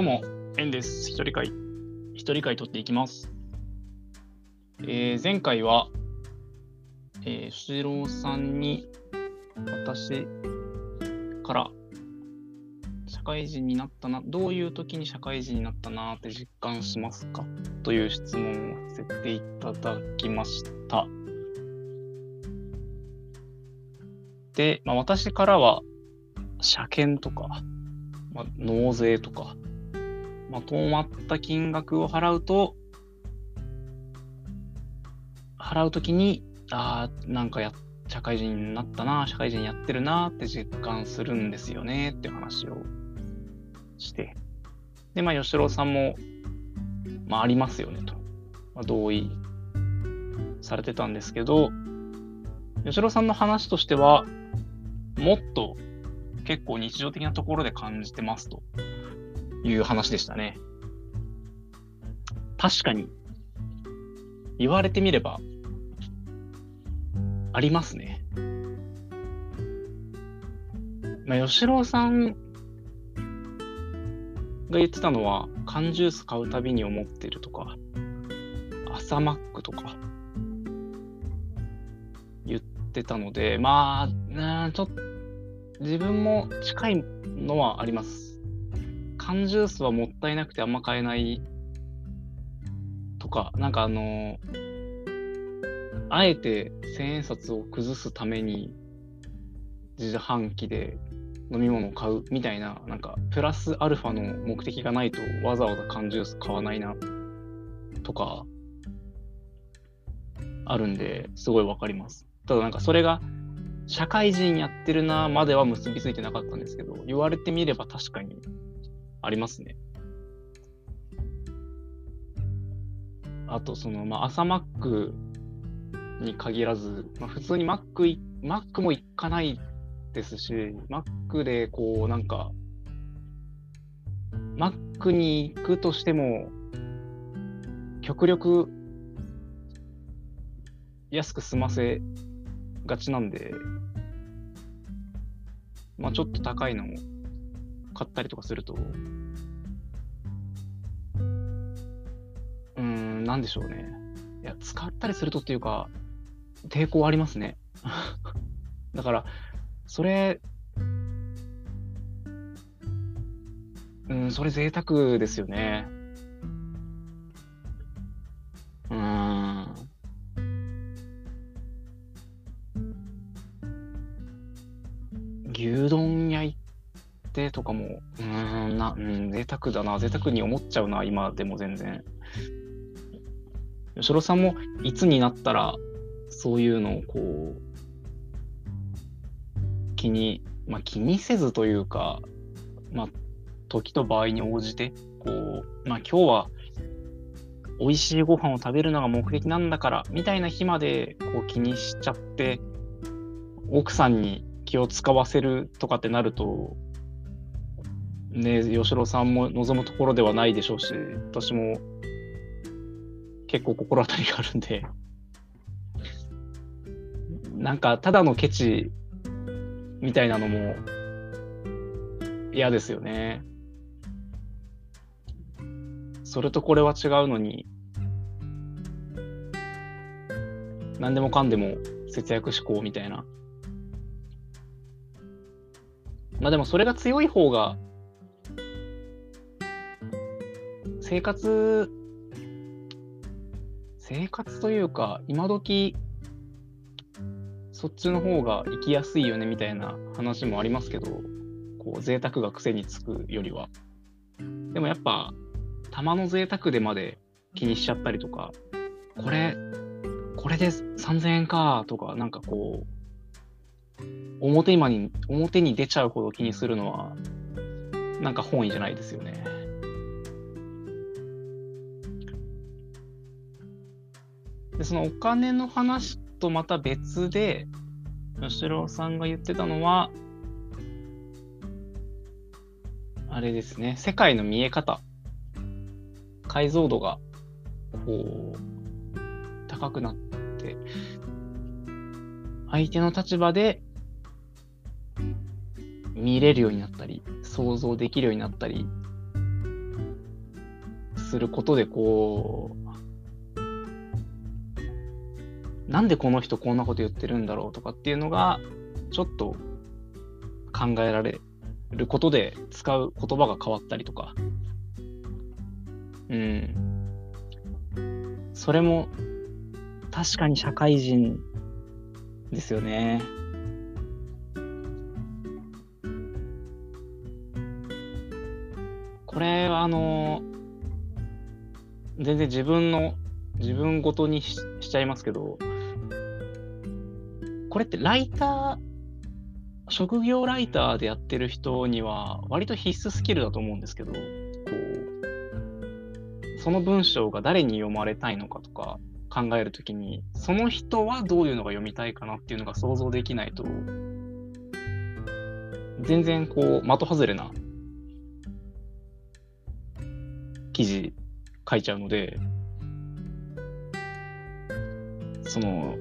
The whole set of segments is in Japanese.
どうも、エンです。一人会、一人会取っていきます。えー前回は、えー、シローさんに私から社会人になったな、どういう時に社会人になったなって実感しますか？という質問をさせていただきました。で、まあ、私からは、車検とか、まあ、納税とか、まとまった金額を払うと、払うときに、ああ、なんかや、社会人になったな、社会人やってるなって実感するんですよねって話をして。で、まあ、吉郎さんも、まあ、ありますよねと、まあ、同意されてたんですけど、吉郎さんの話としては、もっと結構日常的なところで感じてますという話でしたね。確かに、言われてみれば、ありますね。まあ、吉郎さんが言ってたのは、缶ジュース買うたびに思ってるとか、朝マックとか、言ってたので、まあ、ちょっと、自分も近いのはあります。缶ジュースはもったいなくてあんま買えないとか、なんかあの、あえて千円札を崩すために自販機で飲み物を買うみたいな、なんかプラスアルファの目的がないとわざわざ缶ジュース買わないなとか、あるんで、すごいわかります。ただなんかそれが社会人やってるなまでは結びついてなかったんですけど、言われてみれば確かにありますね。あと、その、まあ、朝マックに限らず、まあ、普通にマックい、マックも行かないですし、マックでこう、なんか、マックに行くとしても、極力安く済ませがちなんで、まあちょっと高いのを買ったりとかすると、うん、なんでしょうね。いや、使ったりするとっていうか、抵抗ありますね。だから、それ、うん、それ贅沢ですよね。うん。牛丼焼いてとかも、うん、な、うん、贅沢だな。贅沢に思っちゃうな、今でも全然。吉郎さんもいつになったら、そういうのをこう、気に、まあ気にせずというか、まあ、時と場合に応じて、こう、まあ今日は美味しいご飯を食べるのが目的なんだから、みたいな日までこう気にしちゃって、奥さんに気を使わせるとかってなると、ね、吉郎さんも望むところではないでしょうし、私も結構心当たりがあるんで、なんかただのケチみたいなのも嫌ですよね。それとこれは違うのに、何でもかんでも節約志向みたいな。まあでもそれが強い方が、生活、生活というか、今時、そっちの方が生きやすいよねみたいな話もありますけど、こう贅沢が癖につくよりは。でもやっぱ、玉の贅沢でまで気にしちゃったりとか、これ、これで3000円かとか、なんかこう、表今に、表に出ちゃうほど気にするのは、なんか本意じゃないですよね。で、そのお金の話とまた別で、吉郎さんが言ってたのは、あれですね、世界の見え方、解像度が、こう、高くなって、相手の立場で見れるようになったり、想像できるようになったりすることでこうなんでこの人こんなこと言ってるんだろうとかっていうのがちょっと考えられることで使う言葉が変わったりとかうんそれも確かに社会人ですよね。これはあの全然自分の自分ごとにししちゃいますけどこれってライター職業ライターでやってる人には割と必須スキルだと思うんですけどこうその文章が誰に読まれたいのかとか考えるときにその人はどういうのが読みたいかなっていうのが想像できないと全然こう的外れな記事書いちゃうのでその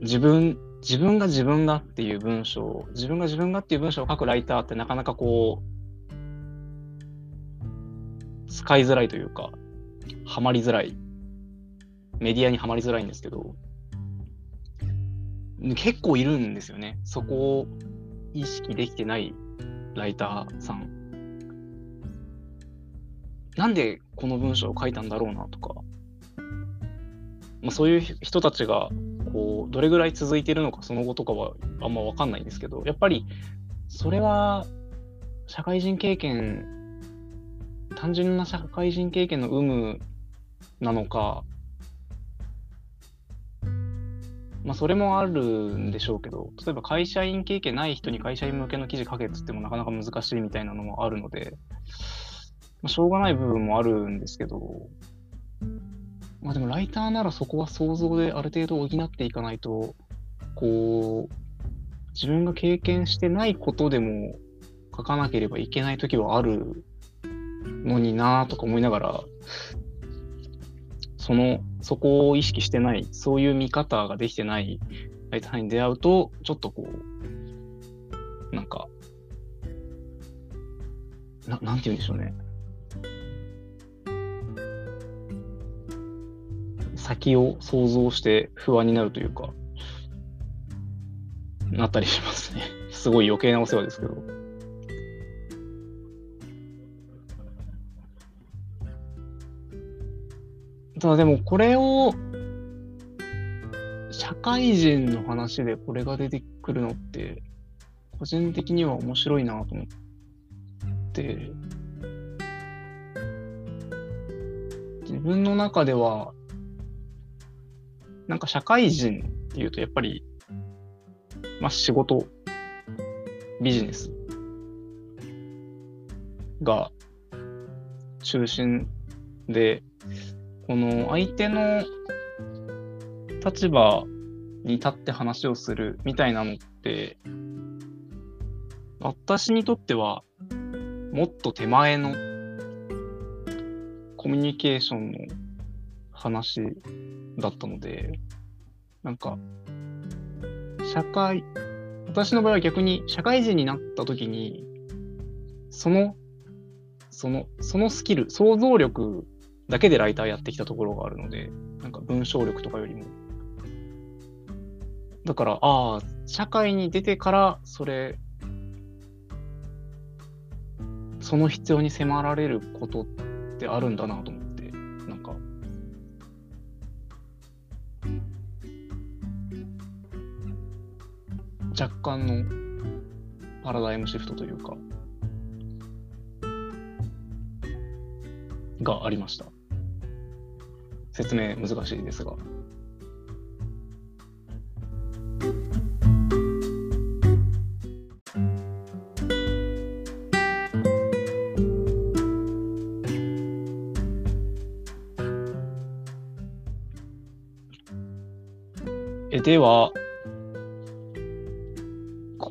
自分自分が自分がっていう文章自分が自分がっていう文章を書くライターってなかなかこう使いづらいというかはまりづらい。メディアにはまりづらいんですけど結構いるんですよね。そこを意識できてないライターさん。なんでこの文章を書いたんだろうなとか、まあ、そういう人たちがこうどれぐらい続いてるのかその後とかはあんま分かんないんですけどやっぱりそれは社会人経験単純な社会人経験の有無なのかまあ、それもあるんでしょうけど、例えば会社員経験ない人に会社員向けの記事書けっつってもなかなか難しいみたいなのもあるので、まあ、しょうがない部分もあるんですけど、まあでもライターならそこは想像である程度補っていかないと、こう、自分が経験してないことでも書かなければいけない時はあるのになとか思いながら、その、そこを意識してない、そういう見方ができてないライターに出会うと、ちょっとこう、なんか、ななんて言うんでしょうね。先を想像して不安になるというか、なったりしますね。すごい余計なお世話ですけど。ただでもこれを社会人の話でこれが出てくるのって個人的には面白いなと思って自分の中ではなんか社会人っていうとやっぱりまあ仕事ビジネスが中心でこの相手の立場に立って話をするみたいなのって、私にとってはもっと手前のコミュニケーションの話だったので、なんか、社会、私の場合は逆に社会人になった時に、その、その、そのスキル、想像力だけでライターやってきたところがあるので、なんか文章力とかよりも。だから、ああ、社会に出てから、それ、その必要に迫られることってあるんだなと思って、若干のパラダイムシフトというか、がありました。説明難しいですが。では、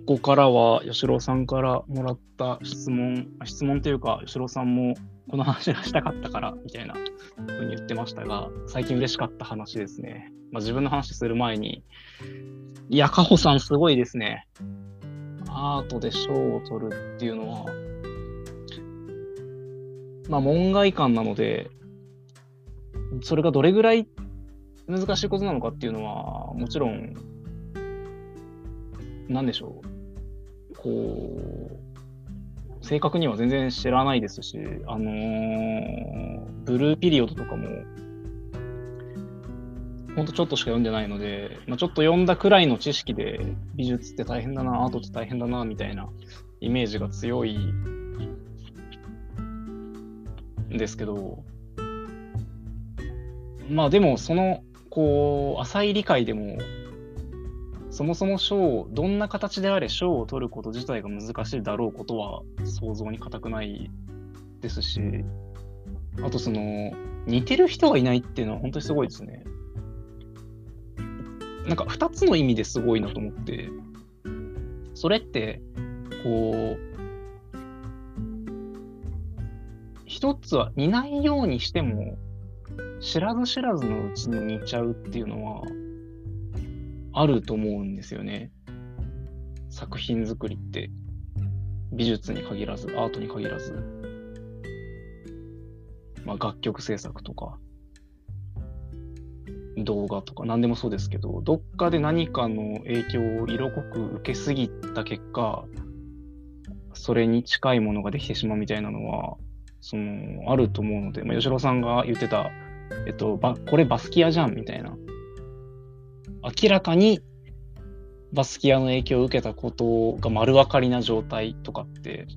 ここからは吉郎さんからもらった質問、質問というか、吉郎さんもこの話がしたかったからみたいなふうに言ってましたが、最近嬉しかった話ですね。まあ、自分の話する前に、いや、カホさんすごいですね。アートで賞を取るっていうのは、まあ、門外漢なので、それがどれぐらい難しいことなのかっていうのは、もちろん、なんでしょう。こう、正確には全然知らないですし、あのー、ブルーピリオドとかも、ほんとちょっとしか読んでないので、まあ、ちょっと読んだくらいの知識で美術って大変だな、アートって大変だな、みたいなイメージが強いんですけど、まあでもその、こう、浅い理解でも、そもそも賞を、どんな形であれ賞を取ること自体が難しいだろうことは想像に難くないですし、あとその、似てる人がいないっていうのは本当にすごいですね。なんか2つの意味ですごいなと思って、それって、こう、一つは似ないようにしても、知らず知らずのうちに似ちゃうっていうのは、あると思うんですよね。作品作りって。美術に限らず、アートに限らず。まあ、楽曲制作とか、動画とか何でもそうですけど、どっかで何かの影響を色濃く受けすぎた結果、それに近いものができてしまうみたいなのは、その、あると思うので、まあ、吉郎さんが言ってた、えっと、ば、これバスキアじゃんみたいな。明らかにバスキアの影響を受けたことが丸分かりな状態とかって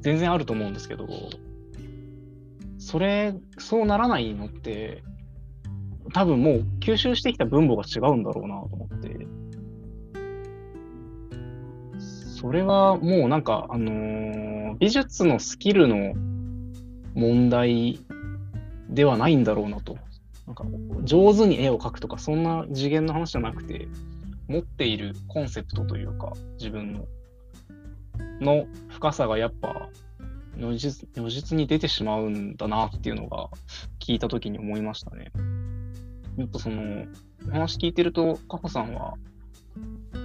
全然あると思うんですけど、それ、そうならないのって、多分もう吸収してきた分母が違うんだろうなと思って。それはもうなんか、あのー、美術のスキルの問題ではないんだろうなと。なんか上手に絵を描くとか、そんな次元の話じゃなくて、持っているコンセプトというか、自分の、の深さがやっぱ如実如実に出てしまうんだなっていうのが聞いたときに思いましたね。やっぱその、話聞いてると、カホさんは、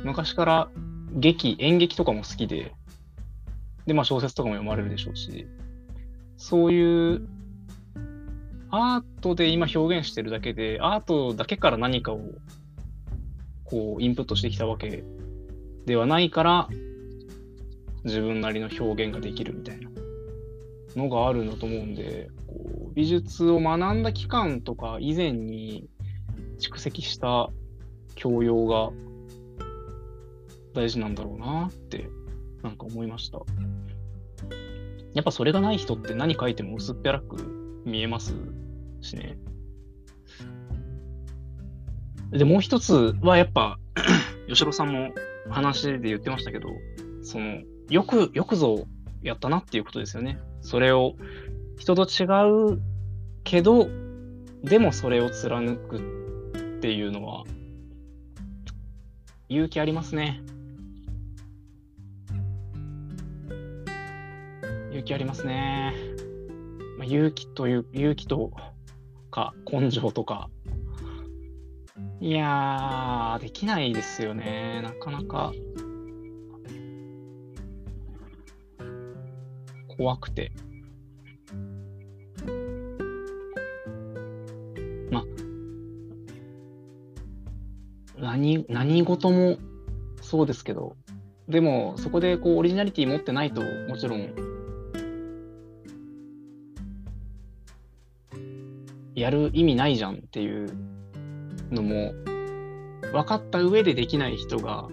昔から劇、演劇とかも好きで、で、まあ小説とかも読まれるでしょうし、そういうアートで今表現してるだけで、アートだけから何かをこうインプットしてきたわけではないから、自分なりの表現ができるみたいなのがあるんだと思うんで、こう美術を学んだ期間とか以前に蓄積した教養が大事なんだろうなってなんか思いました。やっぱそれがない人って何書いても薄っぺらく見えますしね。で、もう一つはやっぱ、吉郎さんも話で言ってましたけど、その、よく、よくぞやったなっていうことですよね。それを、人と違うけど、でもそれを貫くっていうのは、勇気ありますね。勇気ありますね。まあ、勇気という、勇気とか、根性とか。いやー、できないですよね。なかなか。怖くて。ま、何、何事もそうですけど、でも、そこでこう、オリジナリティ持ってないと、もちろんやる意味ないじゃんっていうのも分かった上でできない人が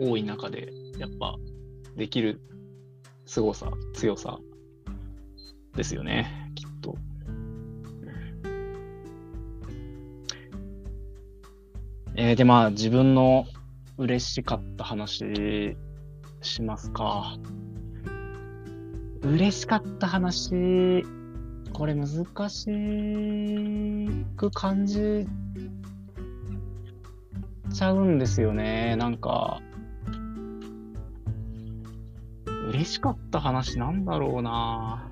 多い中でやっぱできる凄さ強さですよねきっと。えー、でまあ自分の嬉しかった話しますか。嬉しかった話これ難しく感じちゃうんですよね。なんか、嬉しかった話なんだろうな。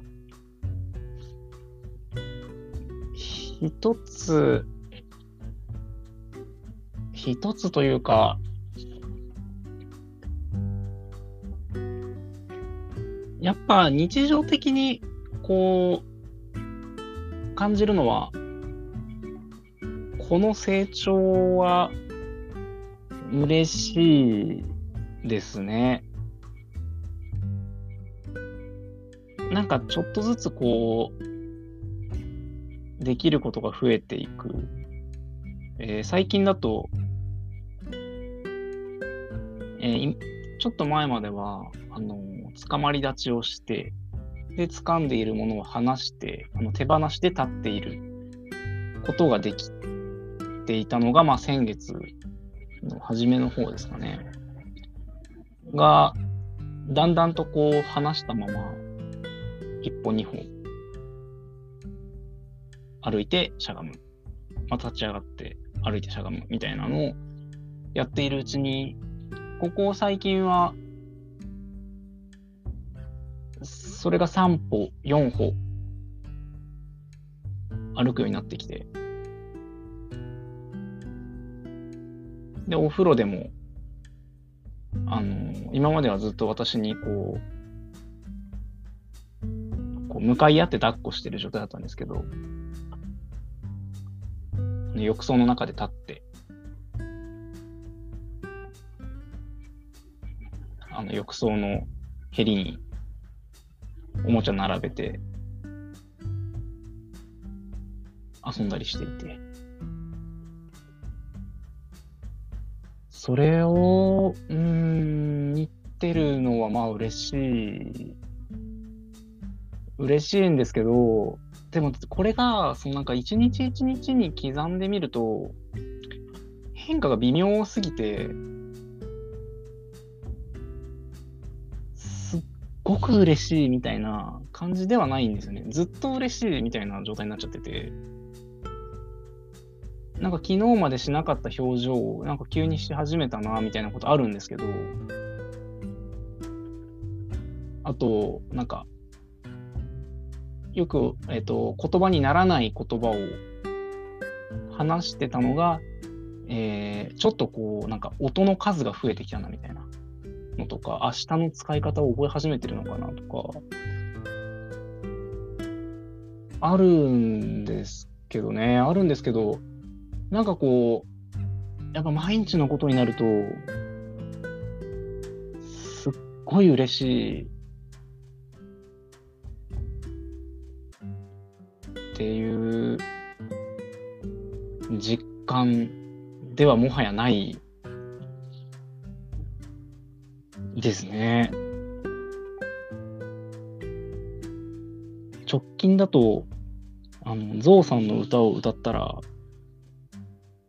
一つ、一つというか、やっぱ日常的にこう感じるのは、この成長は嬉しいですね。なんかちょっとずつこう、できることが増えていく。えー、最近だと、えー、ちょっと前までは、あのー、捕まり立ちをして、で、掴んでいるものを離して、あの手放して立っていることができていたのが、まあ、先月の初めの方ですかね。が、だんだんとこう離したまま、一歩二歩、歩いてしゃがむ。まあ、立ち上がって歩いてしゃがむみたいなのをやっているうちに、ここ最近は、それが3歩、4歩、歩くようになってきて、で、お風呂でも、あの、今まではずっと私にこう、こう向かい合って抱っこしてる状態だったんですけど、浴槽の中で立って、あの浴槽のへりにおもちゃ並べて遊んだりしていて、それを、うん、言ってるのはまあ嬉しい。嬉しいんですけど、でもこれが、そのなんか一日一日に刻んでみると、変化が微妙すぎて、ごく嬉しいみたいな感じではないんですよね。ずっと嬉しいみたいな状態になっちゃってて。なんか昨日までしなかった表情をなんか急にし始めたなみたいなことあるんですけど、あと、なんか、よく、えっ、と、言葉にならない言葉を話してたのが、えー、ちょっとこう、なんか音の数が増えてきたなみたいなのとか、明日の使い方を覚え始めてるのかなとか、あるんですけどね、あるんですけど、なんかこう、やっぱ毎日のことになると、すっごい嬉しい。っていう実感ではもはやないですね。直近だと、あの、ゾウさんの歌を歌ったら、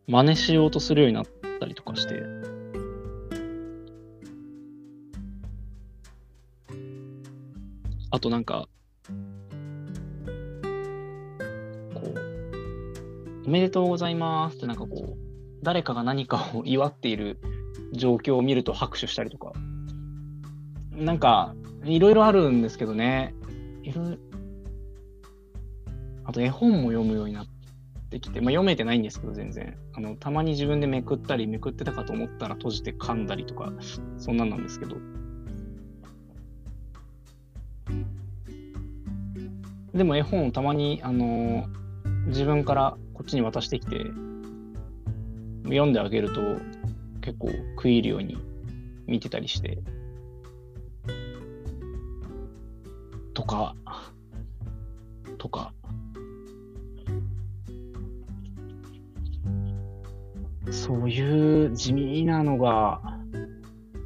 真似しようとするようになったりとかして、あとなんか、こう、おめでとうございますってなんかこう、誰かが何かを祝っている状況を見ると拍手したりとか、なんか、いろいろあるんですけどね、いろいろ、あと絵本も読むようになってきて、まあ、読めてないんですけど、全然。あの、たまに自分でめくったり、めくってたかと思ったら閉じて噛んだりとか、そんなんなんですけど。でも絵本をたまに、あの自分からこっちに渡してきて、読んであげると結構食い入るように見てたりして、とか、とか、そういう地味なのが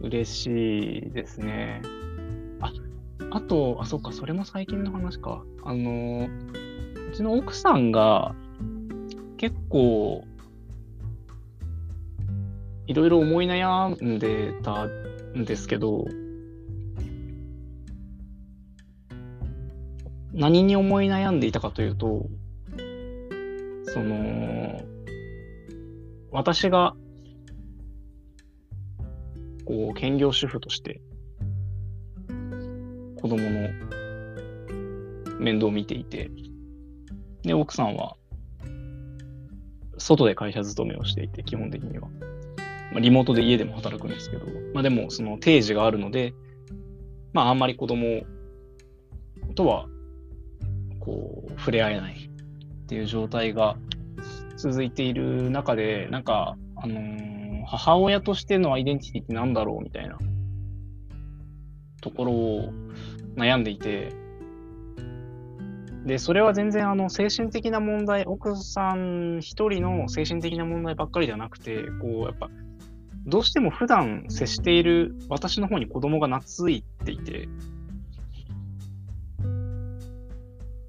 嬉しいですね。あ、あと、あ、そっか、それも最近の話か。あの、うちの奥さんが結構、いろいろ思い悩んでたんですけど、何に思い悩んでいたかというと、その、私が、こう、兼業主婦として、子供の面倒を見ていて、で、奥さんは、外で会社勤めをしていて、基本的には。まあ、リモートで家でも働くんですけど、まあでも、その定時があるので、まああんまり子供とは、こう、触れ合えないっていう状態が続いている中で、なんか、あのー、母親としてのアイデンティティって何だろうみたいな。ところを悩んでいて、で、それは全然あの精神的な問題、奥さん一人の精神的な問題ばっかりではなくて、こう、やっぱ、どうしても普段接している私の方に子供が懐いていて、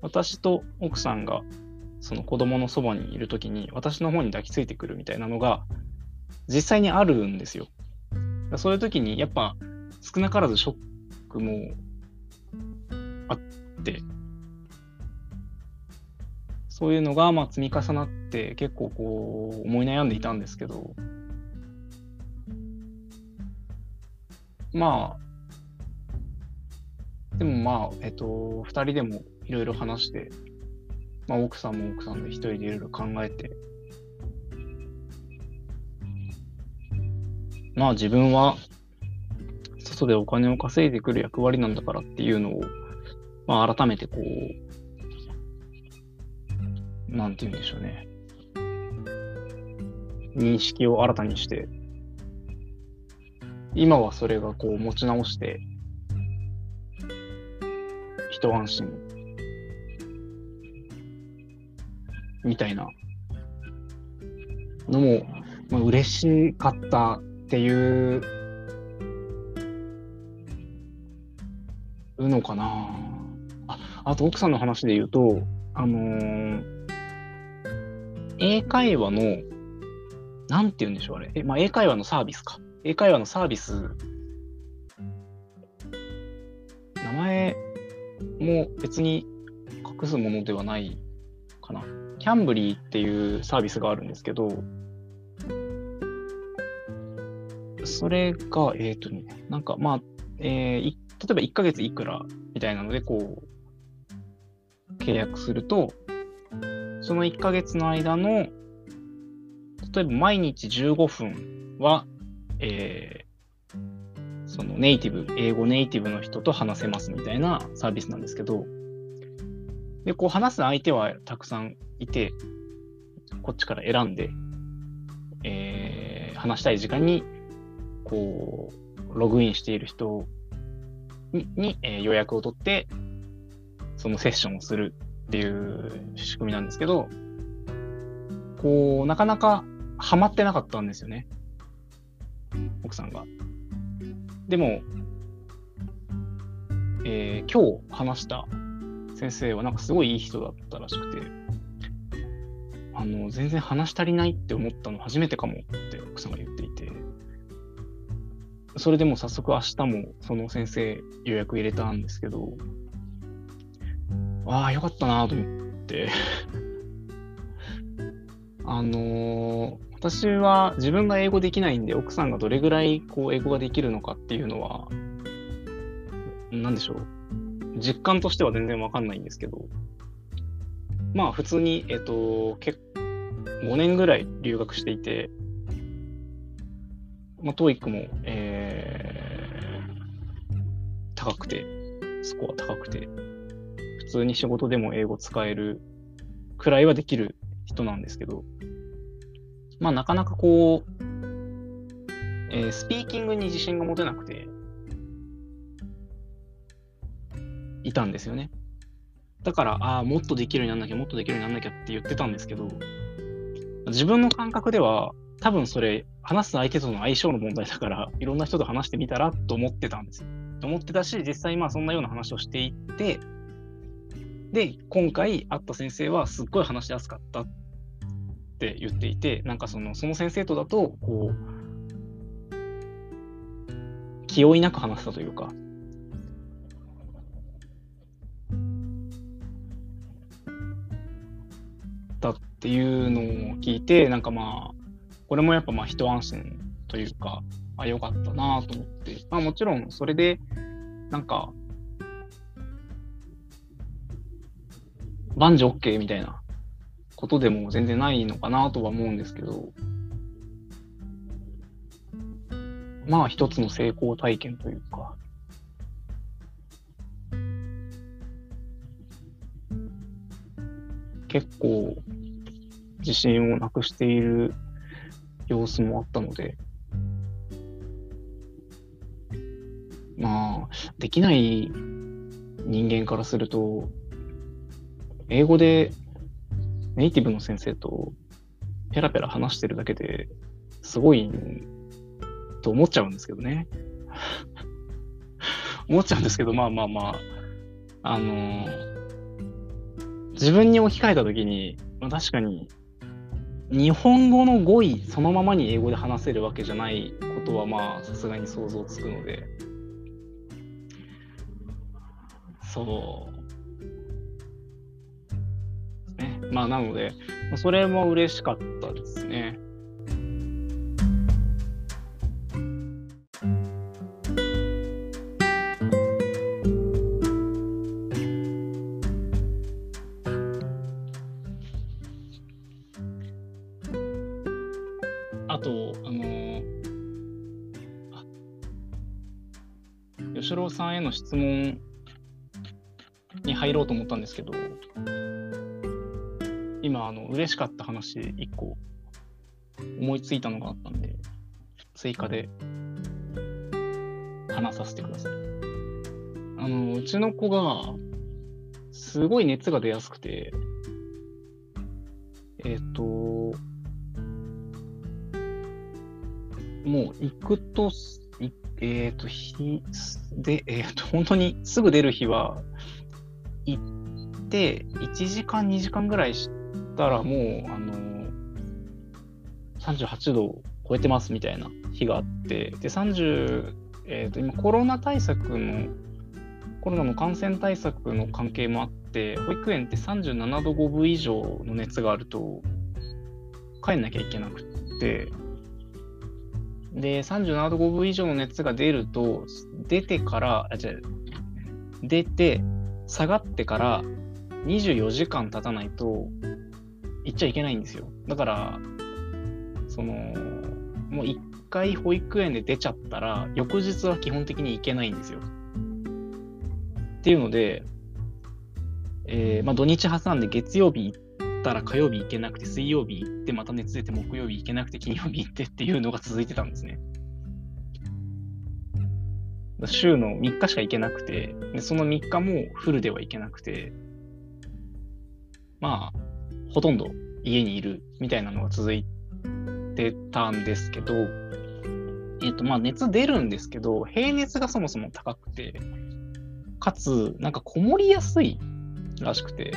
私と奥さんがその子供のそばにいるときに私の方に抱きついてくるみたいなのが実際にあるんですよ。そういうときにやっぱ少なからずショックもあって、そういうのがまあ積み重なって結構こう思い悩んでいたんですけど、まあ、でもまあ、えっと、二人でもいろいろ話して、まあ、奥さんも奥さんで一人でいろいろ考えて、まあ自分は外でお金を稼いでくる役割なんだからっていうのを、まあ改めてこう、なんて言うんでしょうね。認識を新たにして、今はそれがこう持ち直して、一安心みたいな。のも、まあ、嬉しかったっていうのかな。ああと奥さんの話で言うとあのー、英会話のなんて言うんでしょうあれ。え、まあ、英会話のサービスか。英会話のサービス。名前も別に隠すものではないかな。キャンブリーっていうサービスがあるんですけど、それが、えっ、ー、とね、なんかまあ、えー、例えば1ヶ月いくらみたいなので、こう、契約すると、その1ヶ月の間の、例えば毎日15分は、えー、そのネイティブ、英語ネイティブの人と話せますみたいなサービスなんですけど、で、こう話す相手はたくさんいて、こっちから選んで、えー、話したい時間に、こう、ログインしている人にに、えー、予約を取って、そのセッションをするっていう仕組みなんですけど、こう、なかなかハマってなかったんですよね。奥さんが。でも、えー、今日話した先生はなんかすごいいい人だったらしくて、あの、全然話足りないって思ったの初めてかもって奥さんが言っていて、それでも早速明日もその先生予約入れたんですけど、ああ、よかったなと思って あのー、私は自分が英語できないんで、奥さんがどれぐらいこう英語ができるのかっていうのは、なんでしょう？実感としては全然わかんないんですけど、まあ普通に、えっ、と、結5年ぐらい留学していて、まあ、TOEIC も、えー、高くて、スコア高くて、普通に仕事でも英語使えるくらいはできる人なんですけど、まあなかなかこう、えー、スピーキングに自信が持てなくて、いたんですよね。だから、ああ、もっとできるようになんなきゃ、もっとできるようになんなきゃって言ってたんですけど、自分の感覚では、多分それ、話す相手との相性の問題だから、いろんな人と話してみたらと思ってたんですよ。と思ってたし、実際まあそんなような話をしていって、で、今回会った先生はすっごい話しやすかったって言っていて、なんかそのその先生とだと、こう、気負いなく話したというか、っていうのを聞いて、なんかまあ、これもやっぱまあ一安心というか、あ、よかったなと思って、まあもちろんそれで、なんか、万事 OK みたいなことでも全然ないのかなとは思うんですけど、まあ一つの成功体験というか、結構自信をなくしている様子もあったので、まあ、できない人間からすると、英語でネイティブの先生とペラペラ話してるだけですごいと思っちゃうんですけどね。思っちゃうんですけど、まあまあまあ、あの、自分に置き換えたときに、まあ、確かに、日本語の語彙そのままに英語で話せるわけじゃないことは、まあ、さすがに想像つくので、そう。ね。まあ、なので、それも嬉しかったですね。の質問に入ろうと思ったんですけど、今、あの、嬉しかった話、一個、思いついたのがあったんで、追加で話させてください。あの、うちの子が、すごい熱が出やすくて、えっ、ー、と、もう行くと、えっ、ー、と、日、で、えっ、と、本当にすぐ出る日は、行って、1時間、2時間ぐらいしたら、もう、あの、38度を超えてますみたいな日があって、で、30、えっ、と、今、コロナ対策の、コロナの感染対策の関係もあって、保育園って37度5分以上の熱があると、帰んなきゃいけなくて、で、37度5分以上の熱が出ると、出てから、あ、違う、出て、下がってから24時間経たないと行っちゃいけないんですよ。だから、その、もう一回保育園で出ちゃったら、翌日は基本的に行けないんですよ。っていうので、えー、まあ、土日挟んで月曜日行ったら火曜日行けなくて、水曜日行ってまた熱出て木曜日行けなくて金曜日行ってっていうのが続いてたんですね。週の3日しか行けなくて、でその3日もフルでは行けなくて、まあ、ほとんど家にいるみたいなのが続いてたんですけど、えっ、と、まあ、熱出るんですけど、平熱がそもそも高くて、かつ、なんかこもりやすいらしくて、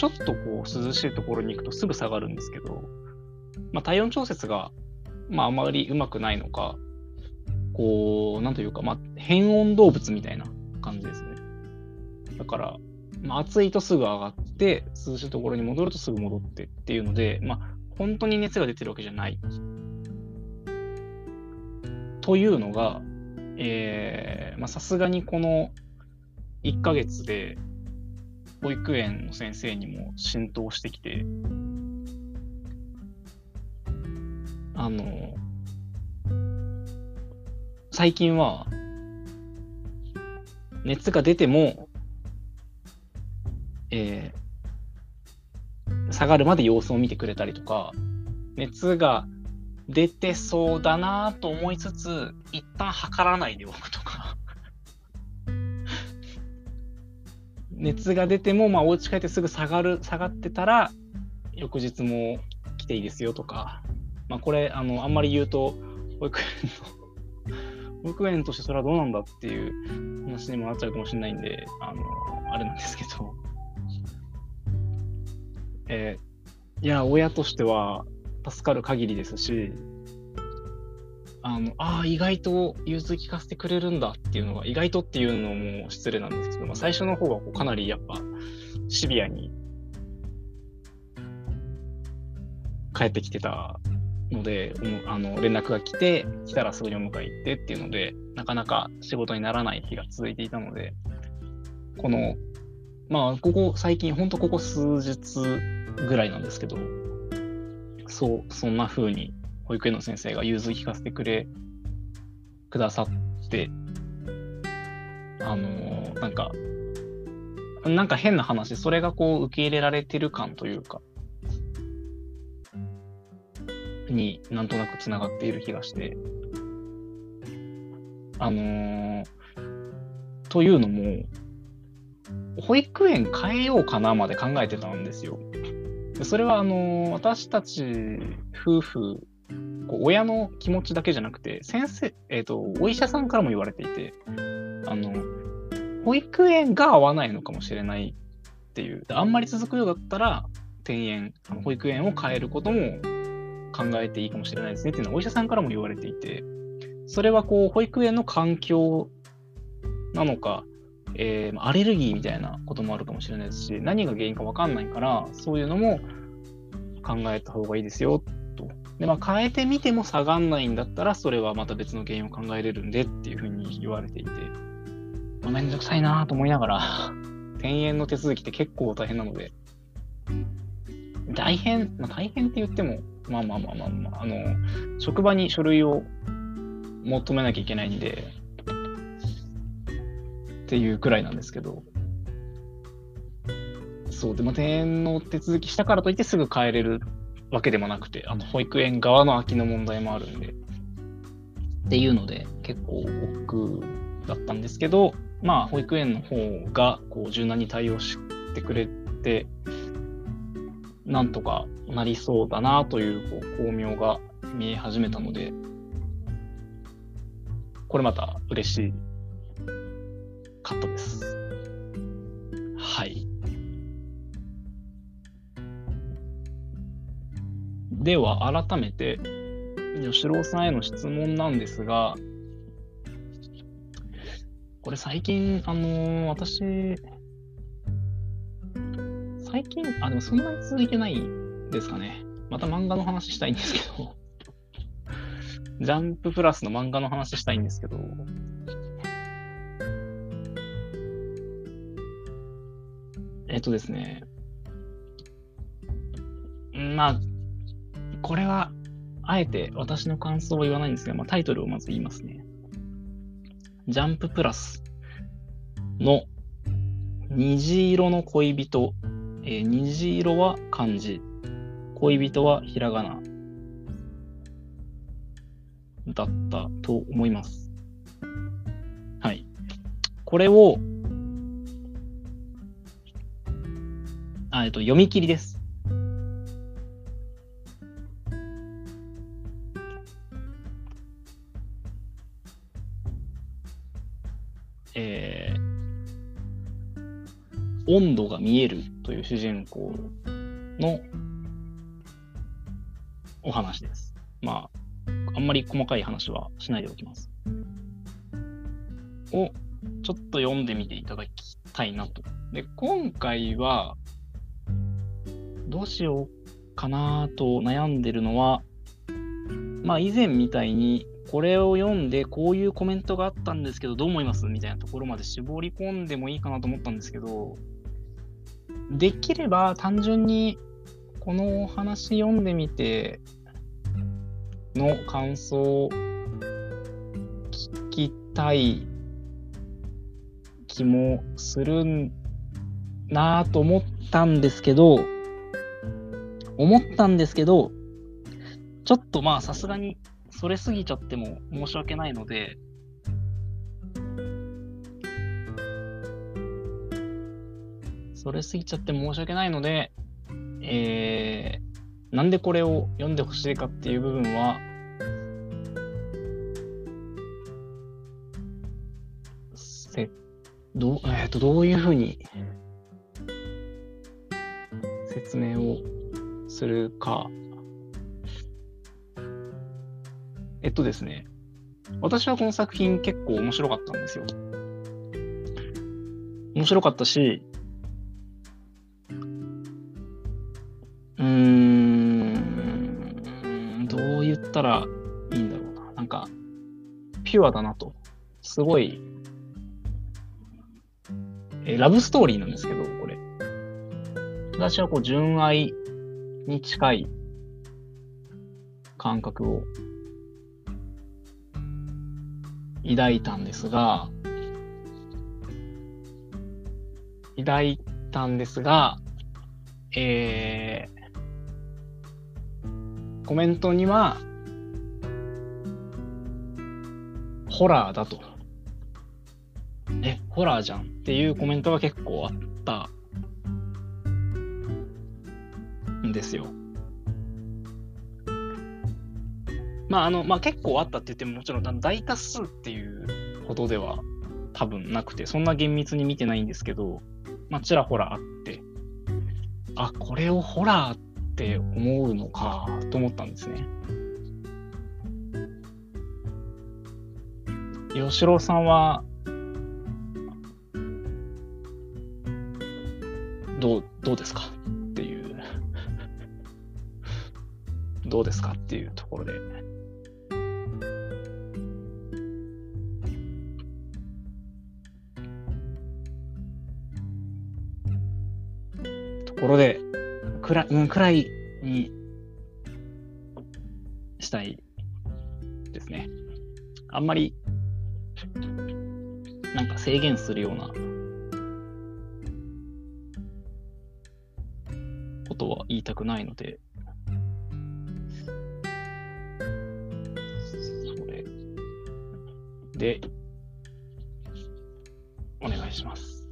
ちょっとこう涼しいところに行くとすぐ下がるんですけど、まあ、体温調節が、まあ、あまりうまくないのか、こう、なんというか、まあ、変温動物みたいな感じですね。だから、まあ、暑いとすぐ上がって、涼しいところに戻るとすぐ戻ってっていうので、まあ、本当に熱が出てるわけじゃない。というのが、え、さすがにこの1ヶ月で、保育園の先生にも浸透してきて、あの、最近は、熱が出ても、えー、下がるまで様子を見てくれたりとか、熱が出てそうだなと思いつつ、一旦測らないでおくと。熱が出ても、まあ、お家帰ってすぐ下がる、下がってたら、翌日も来ていいですよとか、まあ、これ、あの、あんまり言うと、保育園の保育園としてそれはどうなんだっていう話にもなっちゃうかもしれないんで、あの、あれなんですけど、えー、いや、親としては助かる限りですし、あの、あ、意外と融通聞かせてくれるんだっていうのが、意外とっていうのも失礼なんですけど、まあ、最初の方はこうかなりやっぱシビアに帰ってきてたので、あの連絡が来て、来たらすぐにお迎え行ってっていうので、なかなか仕事にならない日が続いていたので、この、まあ、ここ、最近、ほんとここ数日ぐらいなんですけど、そう、そんな風に保育園の先生が融通聞かせてくれ、くださって、あのー、なんか、なんか変な話、それがこう受け入れられてる感というか、になんとなくつながっている気がして、あのー、というのも、保育園変えようかなまで考えてたんですよ。それはあの私たち夫婦こう親の気持ちだけじゃなくて先生、えーと、お医者さんからも言われていてあの保育園が合わないのかもしれないっていうあんまり続くようだったら転園保育園を変えることも考えていいかもしれないですねっていうのはお医者さんからも言われていてそれはこう保育園の環境なのかえー、アレルギーみたいなこともあるかもしれないですし、何が原因か分かんないから、そういうのも考えた方がいいですよ。で、まあ、変えてみても下がんないんだったら、それはまた別の原因を考えれるんでっていうふうに言われていて、まあ、めんどくさいなと思いながら、転園の手続きって結構大変なので、大変、まあ、大変って言っても、まあまあまあまあまあ、あの、職場に書類を求めなきゃいけないんで、っていうくらいなんですけど、そう、でも転園の手続きしたからといってすぐ帰れる。わけでもなくて、あと保育園側の空きの問題もあるんで、っていうので結構億劫だったんですけど、まあ保育園の方がこう柔軟に対応してくれて、なんとかなりそうだなというこう巧妙が見え始めたので、これまた嬉しいかったです。はい。では、改めて、吉郎さんへの質問なんですが、これ最近、あのー、私、最近、あ、でもそんなに続いてないですかね。また漫画の話したいんですけど、ジャンププラスの漫画の話したいんですけど、えっとですね、まあ、これは、あえて私の感想を言わないんですが、まあ、タイトルをまず言いますね。ジャンププラスの虹色の恋人、えー、虹色は漢字、恋人はひらがなだったと思います。はい。これをあ、えっと、読み切りです。温度が見えるという主人公のお話です。まあ、あんまり細かい話はしないでおきます。を、ちょっと読んでみていただきたいなと。で、今回は、どうしようかなと悩んでるのは、まあ以前みたいにこれを読んでこういうコメントがあったんですけどどう思います？みたいなところまで絞り込んでもいいかなと思ったんですけど、できれば単純にこのお話読んでみての感想を聞きたい気もするなぁと思ったんですけど、思ったんですけど、ちょっとまあさすがにそれすぎちゃっても申し訳ないので、それすぎちゃって申し訳ないので、えー、なんでこれを読んでほしいかっていう部分は、せどう,、えー、とどういうふうに説明をするか。えっとですね、私はこの作品結構面白かったんですよ。面白かったし、ピュアだなと。すごい、えラブストーリーなんですけど、これ。私はこう、純愛に近い感覚を抱いたんですが、抱いたんですが、えー、コメントには、ホラーだと。え、ホラーじゃんっていうコメントが結構あったんですよ。まあ、あの、まあ結構あったって言ってももちろん大多数っていうほどでは多分なくて、そんな厳密に見てないんですけど、まあちらほらあって、あ、これをホラーって思うのかと思ったんですね。吉郎さんは、どう、どうですか？っていう、どうですかっていうところで。ところで、くら、うん、くらいにしたいですね。あんまり制限するようなことは言いたくないので、それで、お願いします。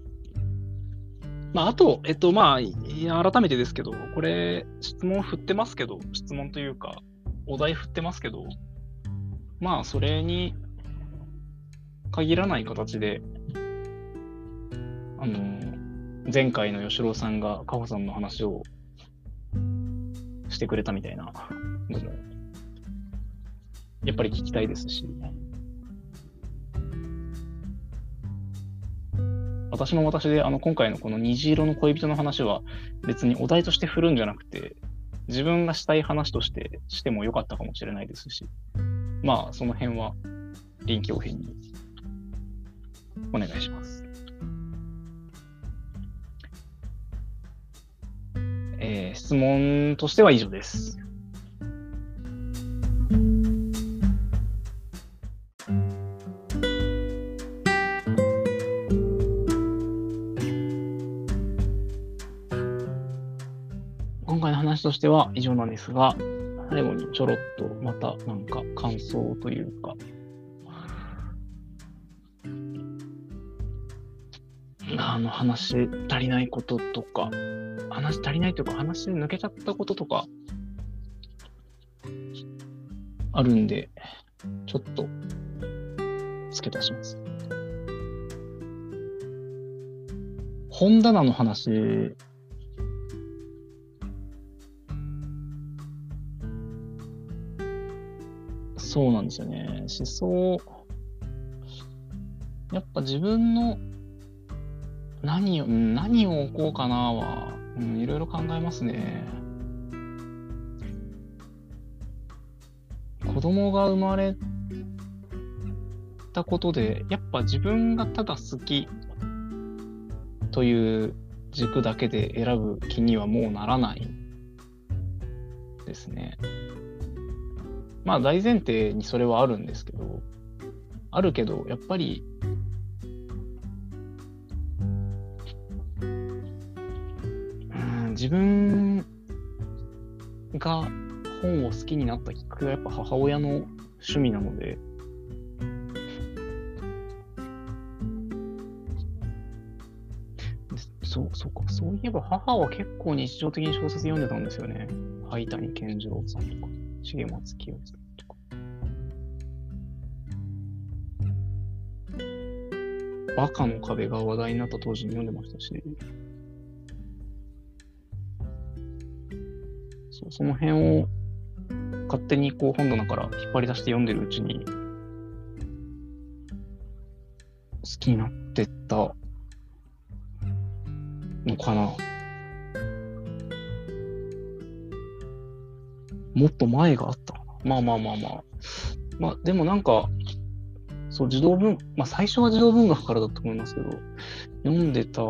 まあ、あと、えっと、まあ、改めてですけど、これ、質問振ってますけど、質問というか、お題振ってますけど、まあ、それに限らない形で、前回の吉郎さんがカホさんの話をしてくれたみたいな。のも、やっぱり聞きたいですし、私も私で、あの、今回のこの虹色の恋人の話は別にお題として振るんじゃなくて、自分がしたい話としてしてもよかったかもしれないですし、まあ、その辺は臨機応変にお願いします。えー、質問としては以上です。今回の話としては以上なんですが、最後にちょろっとまたなんか感想というか、あの話足りないこととか、話足りないというか話抜けちゃったこととか、あるんで、ちょっと付け足します。本棚の話、そうなんですよね。思想、やっぱ自分の何を、何を置こうかなは、うん、いろいろ考えますね。子供が生まれたことで、やっぱ自分がただ好きという軸だけで選ぶ気にはもうならないですね。まあ大前提にそれはあるんですけど、あるけど、やっぱり自分が本を好きになったきっかけはやっぱ母親の趣味なので、そう、そうか。そういえば母は結構日常的に小説読んでたんですよね。灰谷健次郎さんとか、重松清さんとか。バカの壁が話題になった当時に読んでましたし。そうその辺を勝手にこう本棚から引っ張り出して読んでるうちに、好きになってったのかな。もっと前があったかな。まあまあまあまあ。まあでもなんか、そう、児童文、まあ最初は児童文学からだと思いますけど、読んでた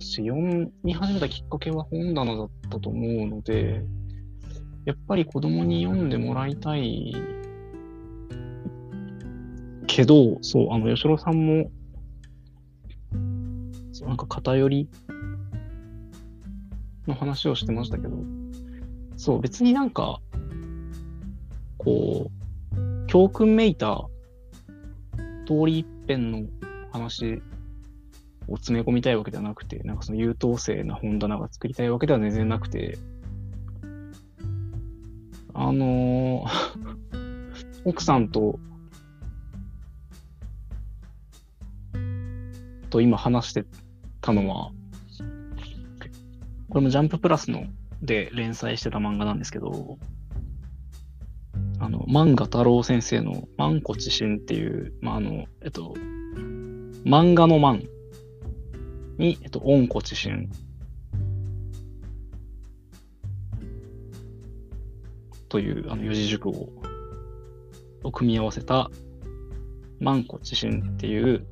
し、読み始めたきっかけは本棚だったと思うので、やっぱり子供に読んでもらいたい。けど、そう、あの、吉郎さんも、そうなんか偏りの話をしてましたけど、そう、別になんか、こう、教訓めいた通り一遍の話を詰め込みたいわけではなくて、なんかその優等生な本棚が作りたいわけでは全然なくて、あのー奥さんと、と今話してたのは、これもジャンププラスので連載してた漫画なんですけど、あの、漫画太郎先生の万古知心っていう、まあ、あの、えっと、漫画の漫に、えっと、温故知新。というあの四字熟語を組み合わせた万古知新っていう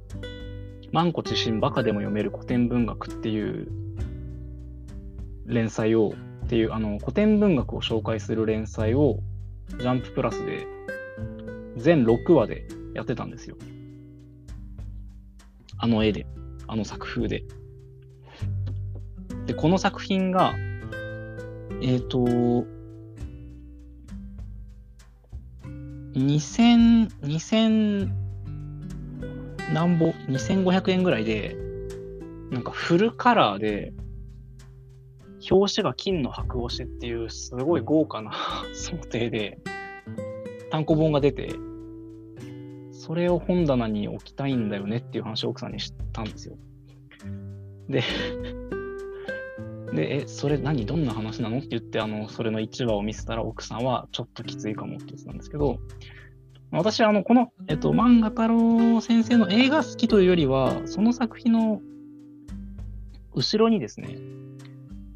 万古知新バカでも読める古典文学っていう連載をっていうあの古典文学を紹介する連載をジャンププラスで全6話でやってたんですよ。あの絵で、あの作風で。で、この作品が、えっ、ー、と、2000、2000何ぼ、2500円ぐらいで、なんかフルカラーで、表紙が金の白押しっていうすごい豪華な 想定で単行本が出て、それを本棚に置きたいんだよねっていう話を奥さんにしたんですよ。で、で、え、それ何どんな話なのって言って、あの、それの1話を見せたら奥さんはちょっときついかもって言ってたんですけど、私はあの、この、えっと、漫画太郎先生の映画好きというよりは、その作品の後ろにですね、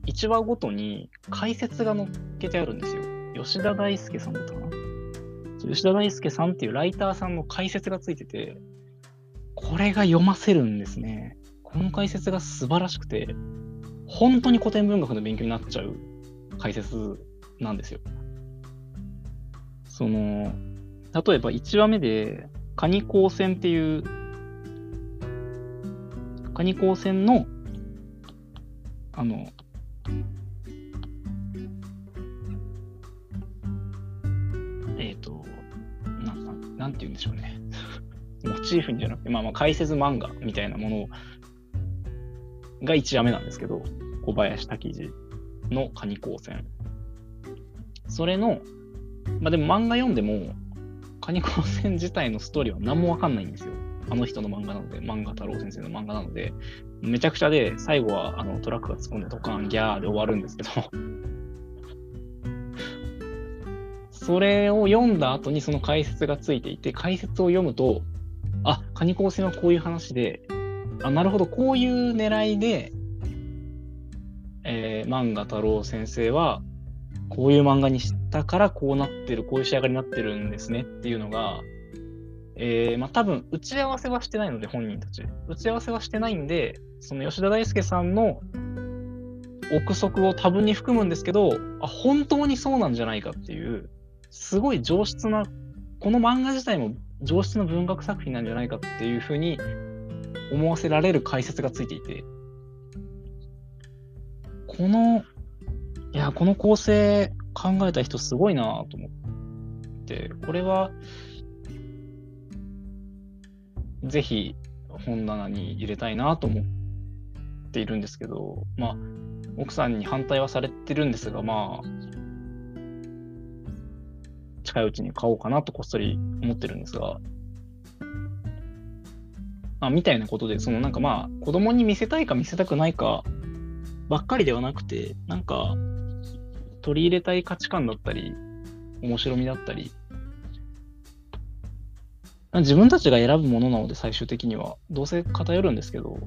1話ごとに解説が載っけてあるんですよ。吉田大輔さんだったかな吉田大輔さんっていうライターさんの解説がついてて、これが読ませるんですね。この解説が素晴らしくて、本当に古典文学の勉強になっちゃう解説なんですよ。その、例えば1話目で、カニ光線っていう、カニ光線の、あの、えっ、ー、と、な、ななんて言うんでしょうね。モチーフにじゃなくて、まあまあ解説漫画みたいなものをが1話目なんですけど、小林滝次のカニ光線。それの、まあでも漫画読んでも、カニ光線自体のストーリーは何もわかんないんですよ。あの人の漫画なので、漫画太郎先生の漫画なので、めちゃくちゃで、最後はあのトラックが突っ込んでドカン、ギャーで終わるんですけど それを読んだ後にその解説がついていて、解説を読むと、あ、カニ光線はこういう話で、あ、なるほど、こういう狙いで、えー、漫画太郎先生は、こういう漫画にしたからこうなってる、こういう仕上がりになってるんですねっていうのが、えー、まあ多分打ち合わせはしてないので、本人たち。打ち合わせはしてないんで、その吉田大輔さんの憶測を多分に含むんですけど、あ、本当にそうなんじゃないかっていう、すごい上質な、この漫画自体も上質な文学作品なんじゃないかっていうふうに思わせられる解説がついていて、この、いや、この構成考えた人すごいなと思って、これは、ぜひ本棚に入れたいなと思っているんですけど、まあ、奥さんに反対はされてるんですが、まあ、近いうちに買おうかなとこっそり思ってるんですが、あ、みたいなことで、そのなんかまあ、子供に見せたいか見せたくないかばっかりではなくて、なんか、取り入れたい価値観だったり、面白みだったり、自分たちが選ぶものなので最終的には、どうせ偏るんですけど、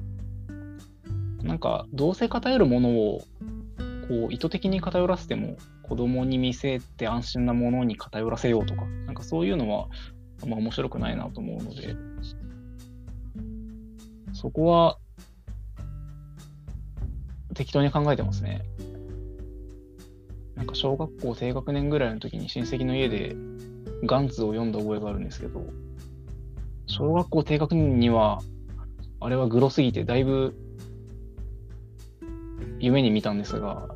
なんか、どうせ偏るものを、こう、意図的に偏らせても、子供に見せて安心なものに偏らせようとか、なんかそういうのは、まあ面白くないなと思うので、そこは、適当に考えてますね。なんか小学校低学年ぐらいの時に親戚の家でガンツを読んだ覚えがあるんですけど、小学校低学年には、あれはグロすぎてだいぶ夢に見たんですが、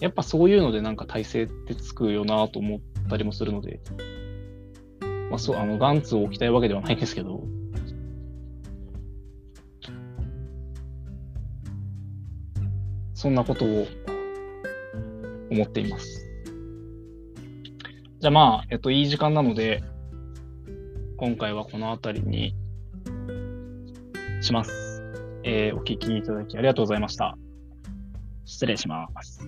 やっぱそういうのでなんか体勢ってつくよなと思ったりもするので、まあ、そう、あの、ガンツを置きたいわけではないんですけど、そんなことを思っています。じゃあまあ、えっと、いい時間なので、今回はこの辺りにします。えーお聞きいただきありがとうございました。失礼します。